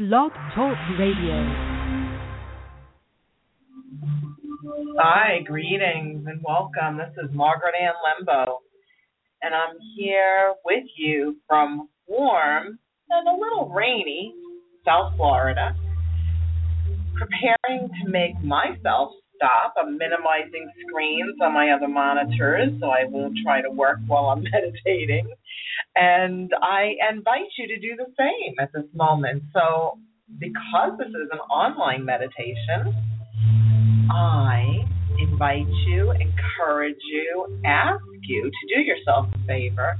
Blog Talk Radio. Hi, greetings and welcome. This is Margaret Ann Lembo, and I'm here with you from warm and a little rainy South Florida, preparing to make myself stop. I'm minimizing screens on my other monitors so I won't try to work while I'm meditating. And I invite you to do the same at this moment. So, because this is an online meditation, I invite you, encourage you, ask you to do yourself a favor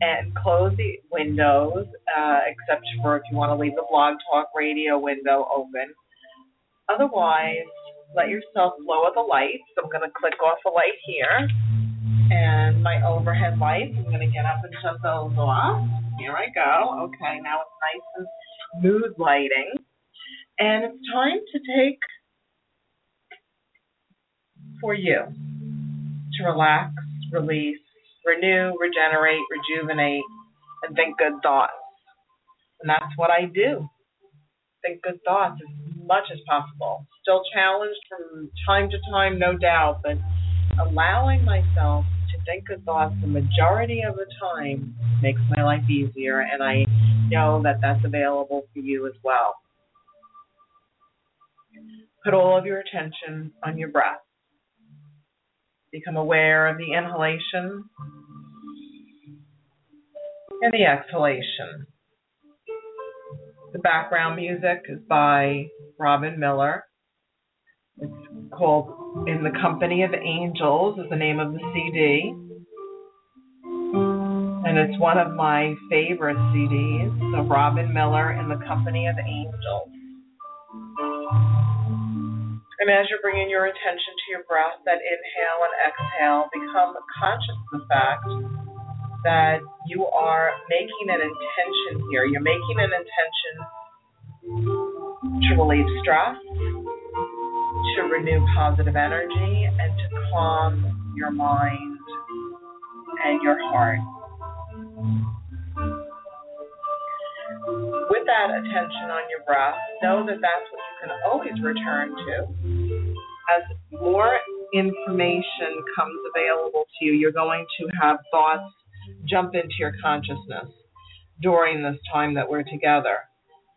and close the windows, uh, except for if you want to leave the blog talk radio window open. Otherwise, let yourself with the lights. I'm going to click off a light here. And my overhead lights, I'm going to get up and shut those off. Here I go. Okay, now it's nice and smooth lighting. And it's time to take for you to relax, release, renew, regenerate, rejuvenate, and think good thoughts. And that's what I do. Think good thoughts much as possible. Still challenged from time to time, no doubt, but allowing myself to think good thoughts the majority of the time makes my life easier, and I know that that's available for you as well. Put all of your attention on your breath. Become aware of the inhalation and the exhalation. The background music is by Robin Miller. It's called In the Company of Angels is the name of the CD. And it's one of my favorite CDs of Robin Miller In the Company of Angels. And as you're bringing your attention to your breath, that inhale and exhale, become conscious of the fact that you are making an intention here. You're making an intention to relieve stress, to renew positive energy, and to calm your mind and your heart. With that attention on your breath, know that that's what you can always return to. As more information comes available to you, you're going to have thoughts jump into your consciousness during this time that we're together.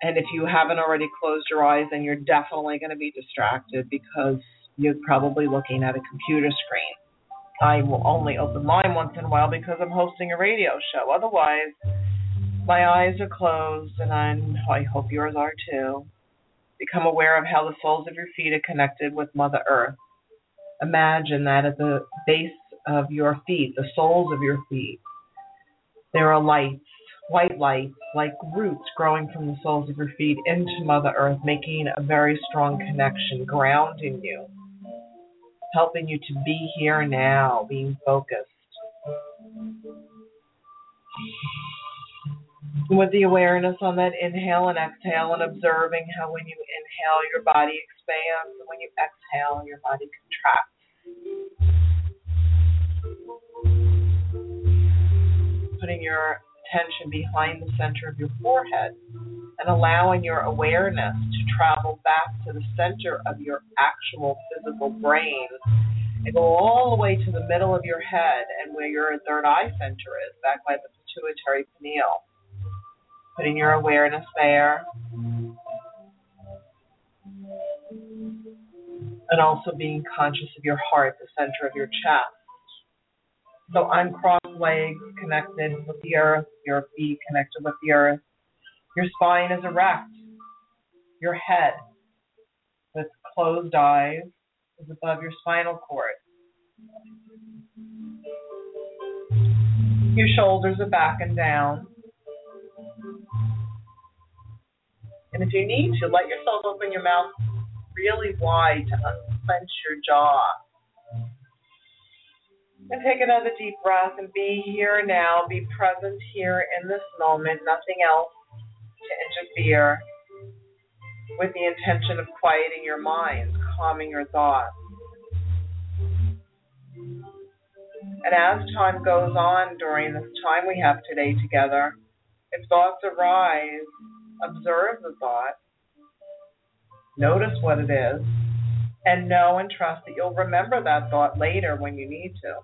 And if you haven't already closed your eyes, then you're definitely going to be distracted because you're probably looking at a computer screen. I will only open mine once in a while because I'm hosting a radio show. Otherwise, my eyes are closed, and I'm, I hope yours are too. Become aware of how the soles of your feet are connected with Mother Earth. Imagine that at the base of your feet, the soles of your feet, there are lights, white lights, like roots growing from the soles of your feet into Mother Earth, making a very strong connection, grounding you, helping you to be here now, being focused. With the awareness on that inhale and exhale, and observing how when you inhale, your body expands, and when you exhale, your body contracts. Your attention behind the center of your forehead and allowing your awareness to travel back to the center of your actual physical brain and go all the way to the middle of your head and where your third eye center is, back by the pituitary pineal. Putting your awareness there. And also being conscious of your heart, the center of your chest. So uncrossed legs connected with the earth, your feet connected with the earth. Your spine is erect. Your head with closed eyes is above your spinal cord. Your shoulders are back and down. And if you need to, let yourself open your mouth really wide to unclench your jaw. And take another deep breath and be here now. Be present here in this moment, nothing else to interfere with the intention of quieting your mind, calming your thoughts. And as time goes on during this time we have today together, if thoughts arise, observe the thought, notice what it is, and know and trust that you'll remember that thought later when you need to,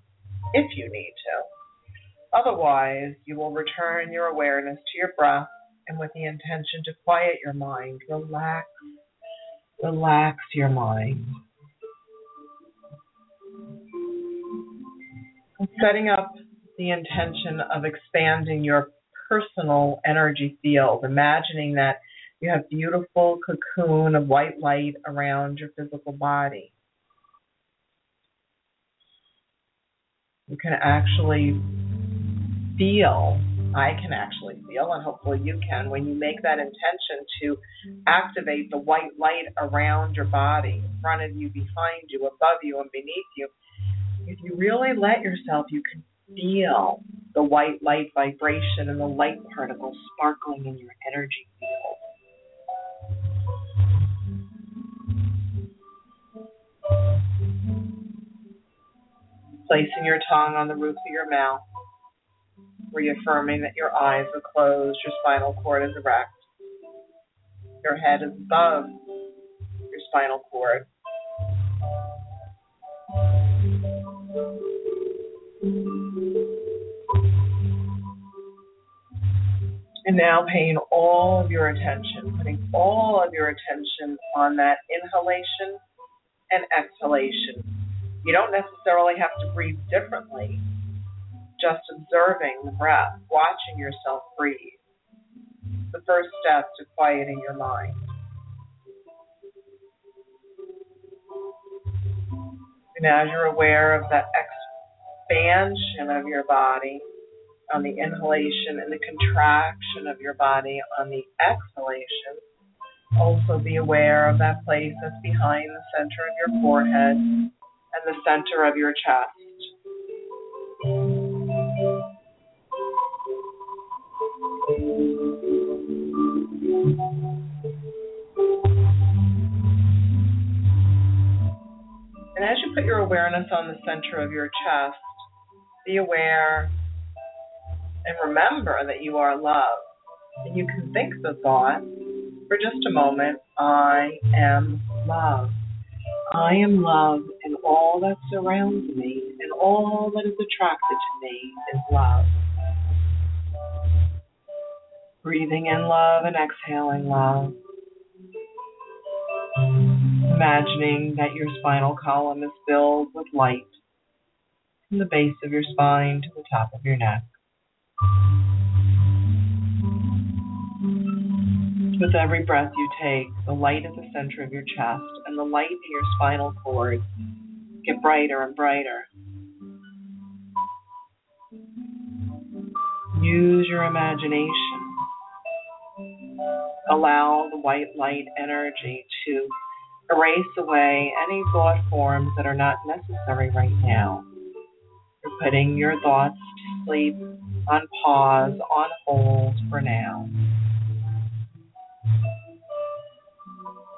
if you need to. Otherwise, you will return your awareness to your breath and with the intention to quiet your mind, relax, relax your mind. Setting up the intention of expanding your personal energy field, imagining that you have beautiful cocoon of white light around your physical body. You can actually feel, I can actually feel, and hopefully you can, when you make that intention to activate the white light around your body, in front of you, behind you, above you, and beneath you. If you really let yourself, you can feel the white light vibration and the light particles sparkling in your energy field. Placing your tongue on the roof of your mouth, reaffirming that your eyes are closed, your spinal cord is erect, your head is above your spinal cord. And now paying all of your attention, putting all of your attention on that inhalation and exhalation. You don't necessarily have to breathe differently, just observing the breath, watching yourself breathe. The first step to quieting your mind. And as you're aware of that expansion of your body, on the inhalation and the contraction of your body on the exhalation. Also be aware of that place that's behind the center of your forehead and the center of your chest. And as you put your awareness on the center of your chest, be aware and remember that you are love. And you can think the thought for just a moment I am love. I am love, all that surrounds me and all that is attracted to me is love. Breathing in love and exhaling love. Imagining that your spinal column is filled with light from the base of your spine to the top of your neck. With every breath you take, the light at the center of your chest and the light in your spinal cord get brighter and brighter. Use your imagination. Allow the white light energy to erase away any thought forms that are not necessary right now. You're putting your thoughts to sleep on pause, on hold for now.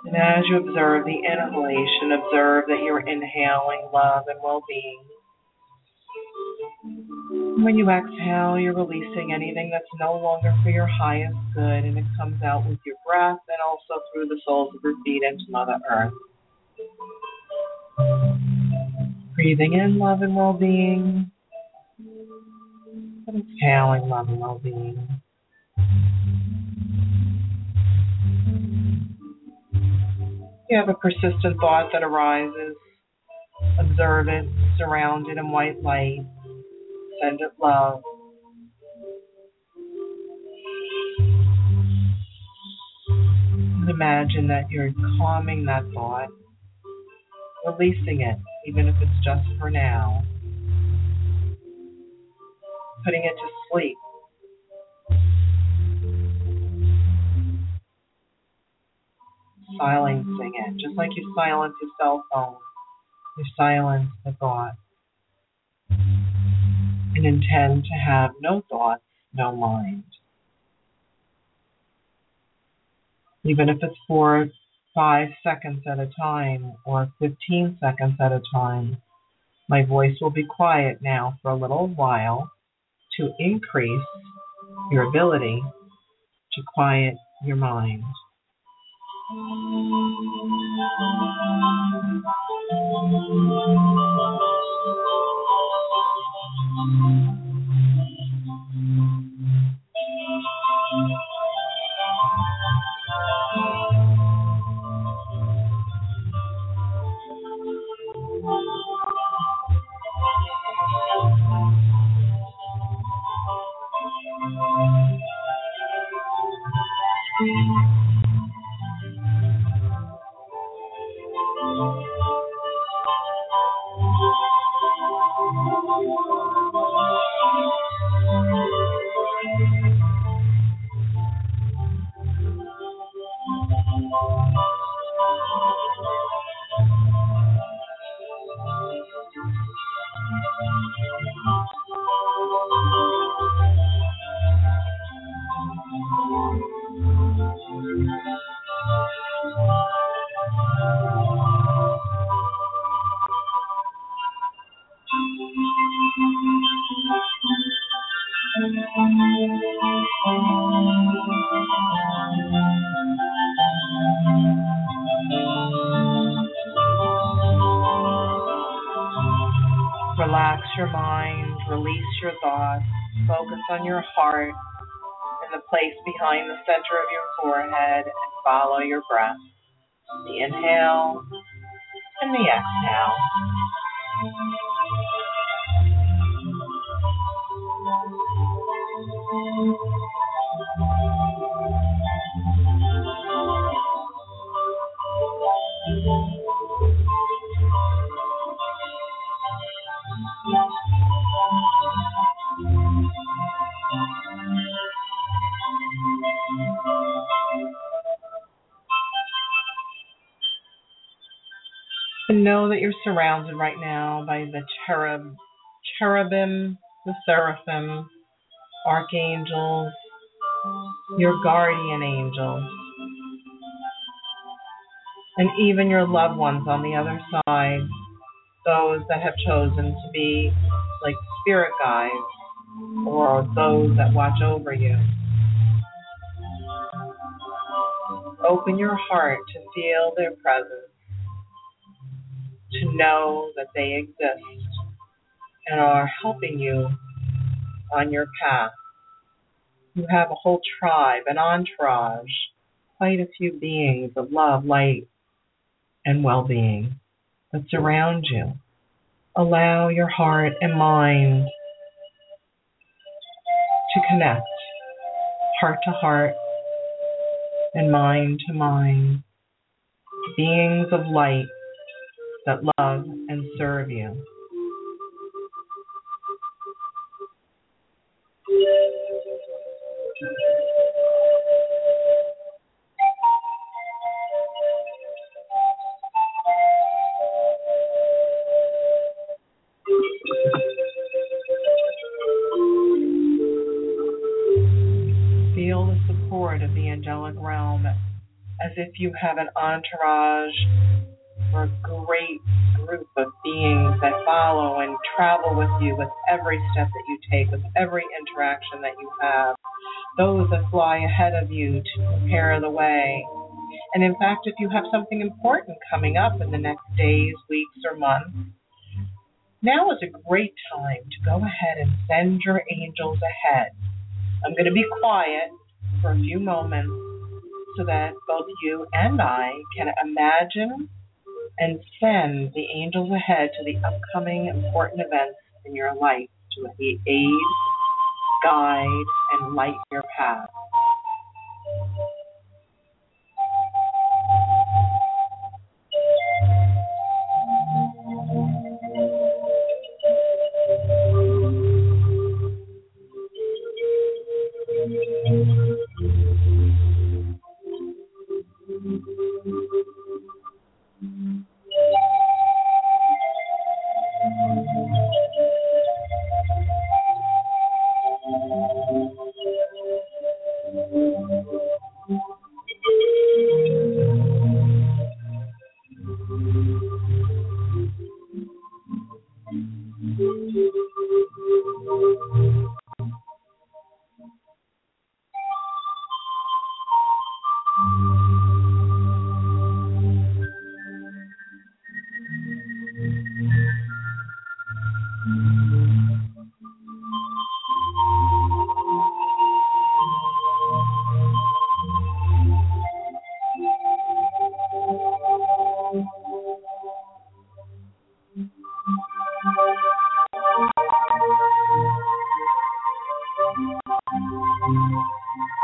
And as you observe the inhalation, observe that you're inhaling love and well being. When you exhale, you're releasing anything that's no longer for your highest good, and it comes out with your breath and also through the soles of your feet into Mother Earth. Breathing in love and well being, exhaling love and well being. You have a persistent thought that arises. Observe it, surround it in white light. Send it love. And imagine that you're calming that thought, releasing it, even if it's just for now. Putting it to sleep. Silencing it, just like you silence a cell phone. You silence the thought and intend to have no thoughts, no mind. Even if it's for five seconds at a time or 15 seconds at a time, my voice will be quiet now for a little while to increase your ability to quiet your mind. Relax behind the center of your forehead and follow your breath. The inhale and the exhale. Know that you're surrounded right now by the cherub, cherubim, the seraphim, archangels, your guardian angels, and even your loved ones on the other side, those that have chosen to be like spirit guides or those that watch over you. Open your heart to feel their presence, to know that they exist and are helping you on your path. You have a whole tribe, an entourage, quite a few beings of love, light, and well being that surround you. Allow your heart and mind to connect heart to heart and mind to mind. Beings of light that love and serve you. Feel the support of the angelic realm as if you have an entourage or a great group of beings that follow and travel with you with every step that you take, with every interaction that you have. Those that fly ahead of you to prepare the way. And in fact, if you have something important coming up in the next days, weeks, or months, now is a great time to go ahead and send your angels ahead. I'm going to be quiet for a few moments so that both you and I can imagine and send the angels ahead to the upcoming important events in your life to aid, guide, and light your path.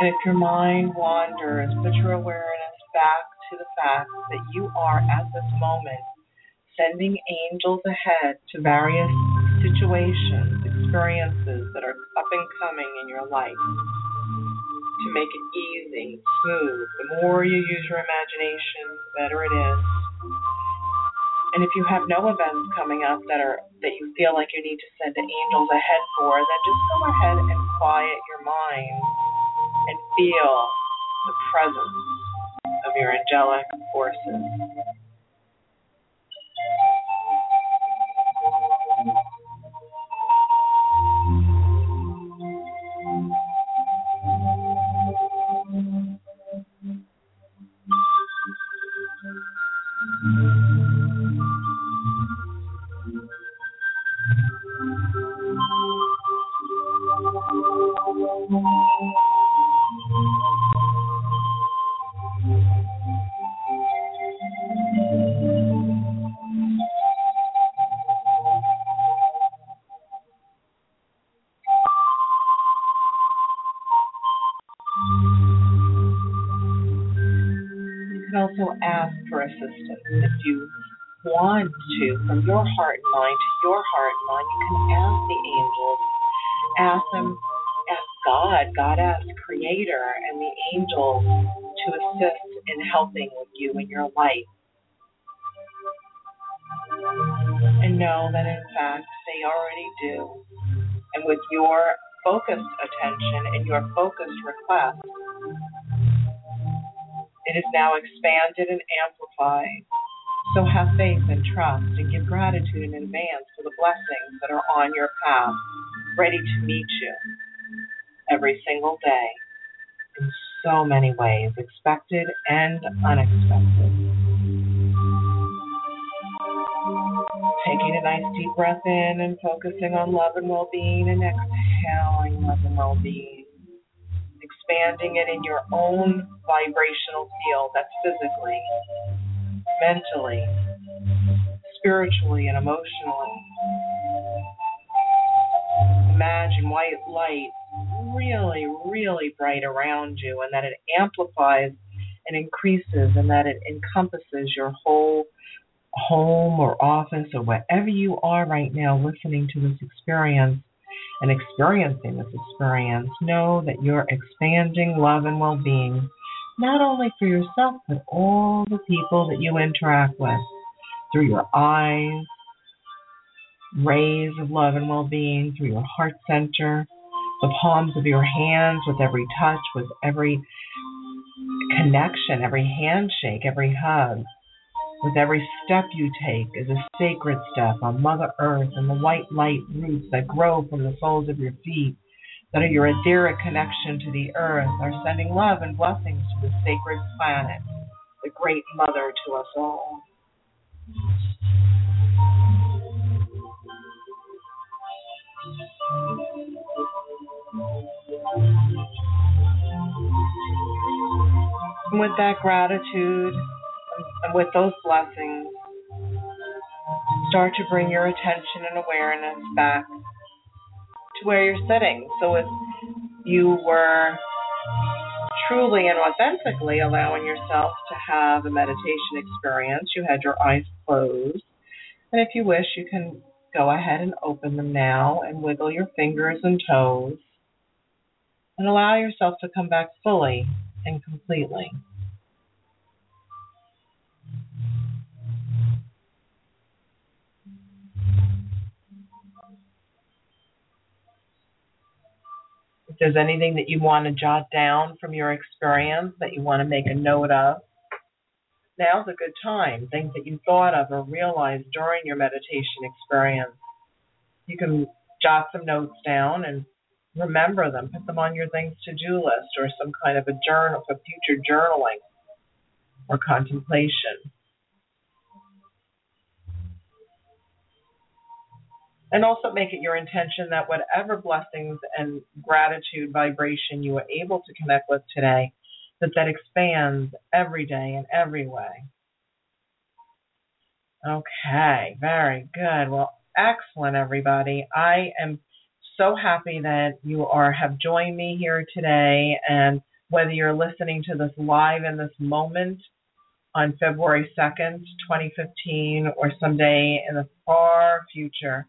And if your mind wanders, put your awareness back to the fact that you are at this moment sending angels ahead to various situations, experiences that are up and coming in your life to make it easy, smooth. The more you use your imagination, the better it is. And if you have no events coming up that are that you feel like you need to send angels ahead for, then just go ahead and quiet your mind and feel the presence of your angelic forces. also want to, from your heart and mind to your heart and mind, you can ask the angels, ask them, ask God, God asks Creator and the angels to assist in helping with you in your life. And know that in fact they already do. And with your focused attention and your focused request, it is now expanded and amplified. So have faith and trust and give gratitude in advance for the blessings that are on your path, ready to meet you every single day in so many ways, expected and unexpected. Taking a nice deep breath in and focusing on love and well being, and exhaling love and well being expanding it in your own vibrational field that's physically, mentally, spiritually, and emotionally. Imagine white light really, really bright around you, and that it amplifies and increases, and that it encompasses your whole home or office or wherever you are right now listening to this experience and experiencing this experience, know that you're expanding love and well being, not only for yourself, but all the people that you interact with through your eyes, rays of love and well being, through your heart center, the palms of your hands, with every touch, with every connection, every handshake, every hug with every step you take is a sacred step on Mother Earth and the white light roots that grow from the soles of your feet, that are your etheric connection to the earth, are sending love and blessings to the sacred planet, the great mother to us all. And with that gratitude, and with those blessings, start to bring your attention and awareness back where you're sitting. So if you were truly and authentically allowing yourself to have a meditation experience, you had your eyes closed. And if you wish, you can go ahead and open them now and wiggle your fingers and toes and allow yourself to come back fully and completely. If there's anything that you want to jot down from your experience that you want to make a note of, now's a good time. Things that you thought of or realized during your meditation experience. You can jot some notes down and remember them, put them on your things to do list or some kind of a journal for future journaling or contemplation. And also make it your intention that whatever blessings and gratitude vibration you are able to connect with today that that expands every day in every way. Okay very good. Well excellent everybody. I am so happy that you are have joined me here today. And whether you're listening to this live in this moment on February 2nd, 2015, or someday in the far future,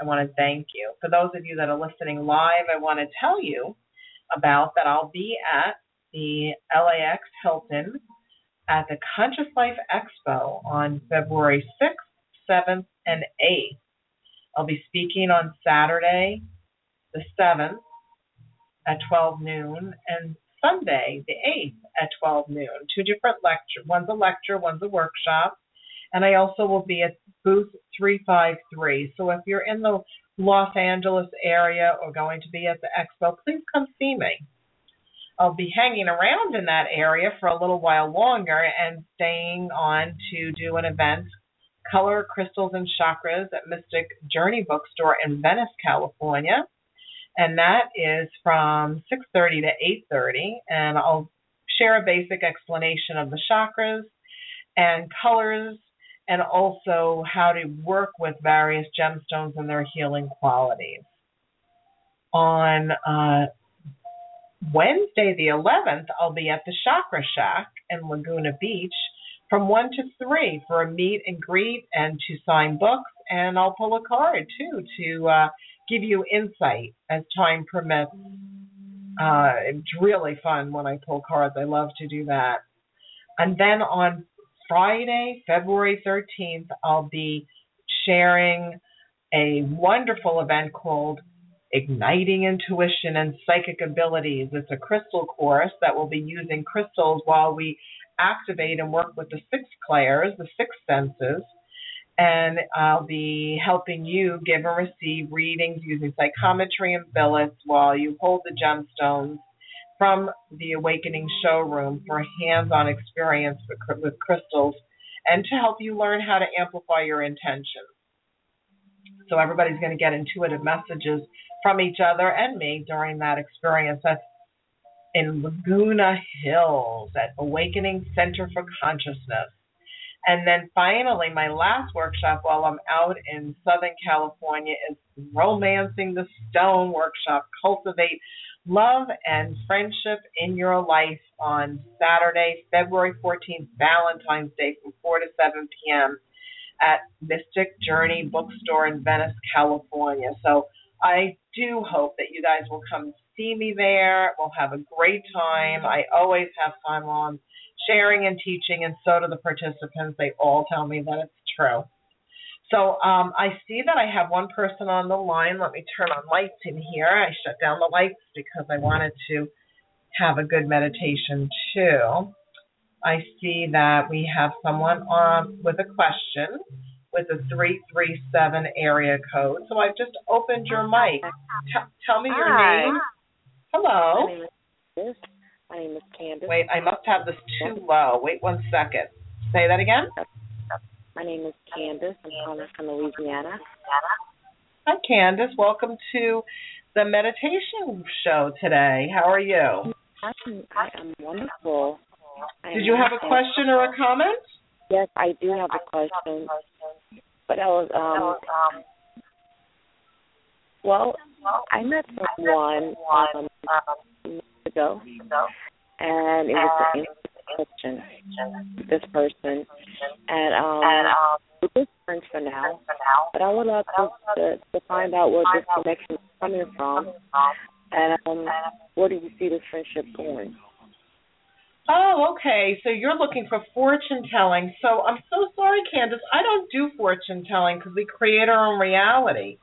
I want to thank you. For those of you that are listening live, I want to tell you about that I'll be at the LAX Hilton at the Conscious Life Expo on February 6th, 7th, and 8th. I'll be speaking on Saturday, the 7th at 12 noon, and Sunday, the 8th at 12 noon. Two different lectures. One's a lecture, one's a workshop. And I also will be at booth 353. So if you're in the Los Angeles area or going to be at the expo, please come see me. I'll be hanging around in that area for a little while longer and staying on to do an event, Color Crystals and Chakras at Mystic Journey Bookstore in Venice, California. And that is from 6:30 to 8:30 and I'll share a basic explanation of the chakras and colors and also how to work with various gemstones and their healing qualities. On uh, Wednesday, the 11th, I'll be at the Chakra Shack in Laguna Beach from 1 to 3 for a meet and greet and to sign books. And I'll pull a card too to uh, give you insight as time permits. Uh, it's really fun when I pull cards. I love to do that. And then on Friday, February 13th, I'll be sharing a wonderful event called Igniting Intuition and Psychic Abilities. It's a crystal course that will be using crystals while we activate and work with the six clairs, the six senses. And I'll be helping you give and receive readings using psychometry and billets while you hold the gemstones from the Awakening Showroom for hands on experience with, with crystals and to help you learn how to amplify your intentions. So everybody's going to get intuitive messages from each other and me during that experience. That's in Laguna Hills at Awakening Center for Consciousness. And then finally, my last workshop while I'm out in Southern California is Romancing the Stone workshop. Cultivate love and friendship in your life on Saturday, February 14th, Valentine's Day from 4 to 7 p.m. at Mystic Journey Bookstore in Venice, California. So I do hope that you guys will come see me there. We'll have a great time. I always have fun on sharing and teaching, and so do the participants. They all tell me that it's true. So um, I see that I have one person on the line. Let me turn on lights in here. I shut down the lights because I wanted to have a good meditation too. I see that we have someone on with a question with a 337 area code. So I've just opened your mic. T- tell me your Hi. name. Hello. My name is My name is Candace. Wait, I must have this too low. Wait one second. Say that again. My name is Candace. I'm calling from Louisiana. Hi, Candace. Welcome to the meditation show today. How are you? I'm, I am wonderful. I Did you have a question or a comment? Yes, I do have a question. But I was um well, I met someone um years ago and it was an question this person and um we're good friends for now. But I would love to, to to find out where this connection is coming from and um where do you see this friendship going? Oh, okay. So you're looking for fortune telling. So I'm so sorry, Candace. I don't do fortune telling because we create our own reality.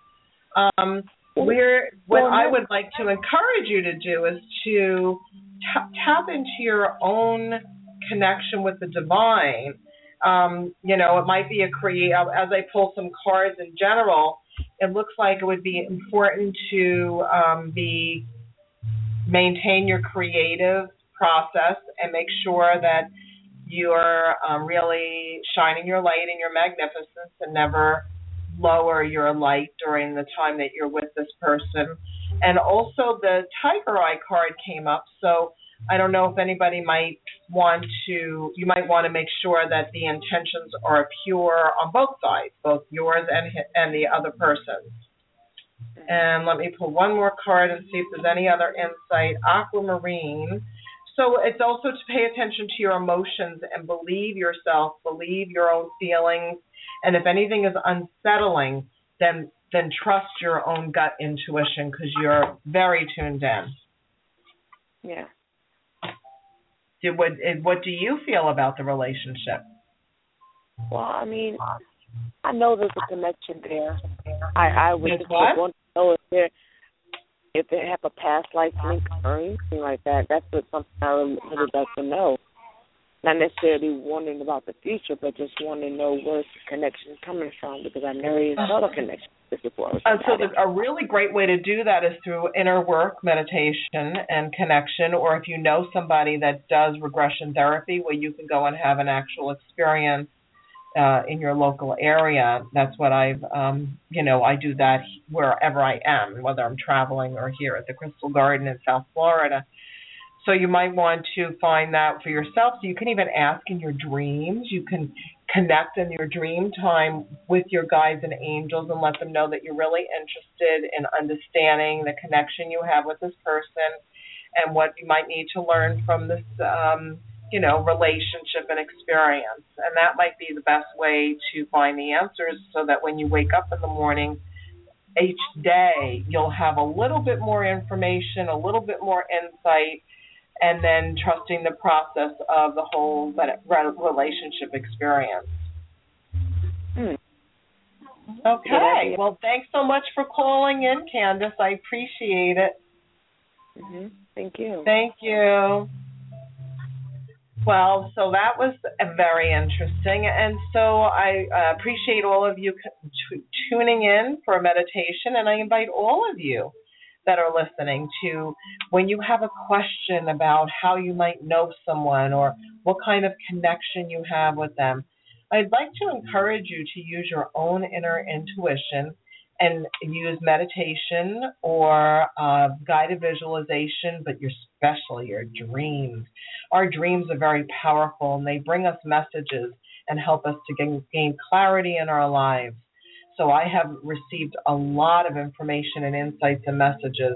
Um, we're what Well, I would like to encourage you to do is to ta- tap into your own connection with the divine. Um, you know, it might be a create. As I pull some cards in general, it looks like it would be important to um, be maintain your creative process and make sure that you're um, really shining your light and your magnificence and never lower your light during the time that you're with this person. And also the tiger eye card came up, so I don't know if anybody might want to you might want to make sure that the intentions are pure on both sides, both yours and and the other person's. And let me pull one more card and see if there's any other insight. Aquamarine. so it's also to pay attention to your emotions and believe yourself, believe your own feelings, and if anything is unsettling, then then trust your own gut intuition because you're very tuned in. Yeah. Did, what what do you feel about the relationship? Well, I mean, I know there's a connection there. I I would just want to know if there if they have a past life link or anything like that. That's what something I really would like to know. Not necessarily wondering about the future, but just wanting to know where's the connection coming from because I never even saw the connection before. Uh, so the, a really great way to do that is through inner work, meditation, and connection. Or if you know somebody that does regression therapy, where you can go and have an actual experience uh, in your local area. That's what I've, um, you know, I do that wherever I am, whether I'm traveling or here at the Crystal Garden in South Florida. So you might want to find that for yourself. So you can even ask in your dreams. You can connect in your dream time with your guides and angels and let them know that you're really interested in understanding the connection you have with this person and what you might need to learn from this um, you know, relationship and experience. And that might be the best way to find the answers so that when you wake up in the morning, each day you'll have a little bit more information, a little bit more insight, and then trusting the process of the whole relationship experience. Hmm. Okay. Well, thanks so much for calling in, Candace. I appreciate it. Mm-hmm. Thank you. Thank you. Well, so that was very interesting. And so I uh, appreciate all of you t- tuning in for a meditation. And I invite all of you that are listening to when you have a question about how you might know someone or what kind of connection you have with them, I'd like to encourage you to use your own inner intuition and use meditation or uh, guided visualization, but especially your dreams. Our dreams are very powerful and they bring us messages and help us to gain, gain clarity in our lives. So I have received a lot of information and insights and messages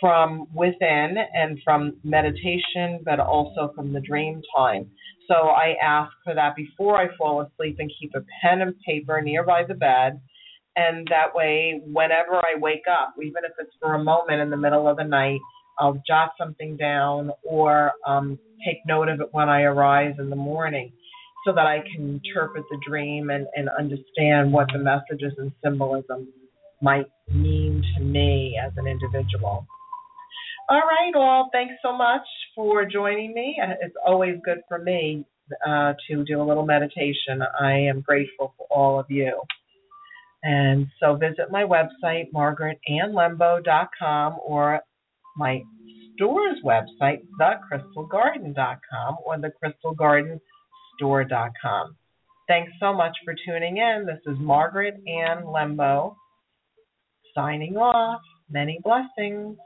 from within and from meditation, but also from the dream time. So I ask for that before I fall asleep and keep a pen and paper nearby the bed and that way whenever I wake up, even if it's for a moment in the middle of the night, I'll jot something down or um, take note of it when I arise in the morning so that I can interpret the dream and, and understand what the messages and symbolism might mean to me as an individual. All right, all. Thanks so much for joining me. It's always good for me uh, to do a little meditation. I am grateful for all of you. And so visit my website, margaretannlembo.com, or my store's website, thecrystalgarden.com, or thecrystalgardenstore.com. Thanks so much for tuning in. This is Margaret Ann Lembo signing off. Many blessings.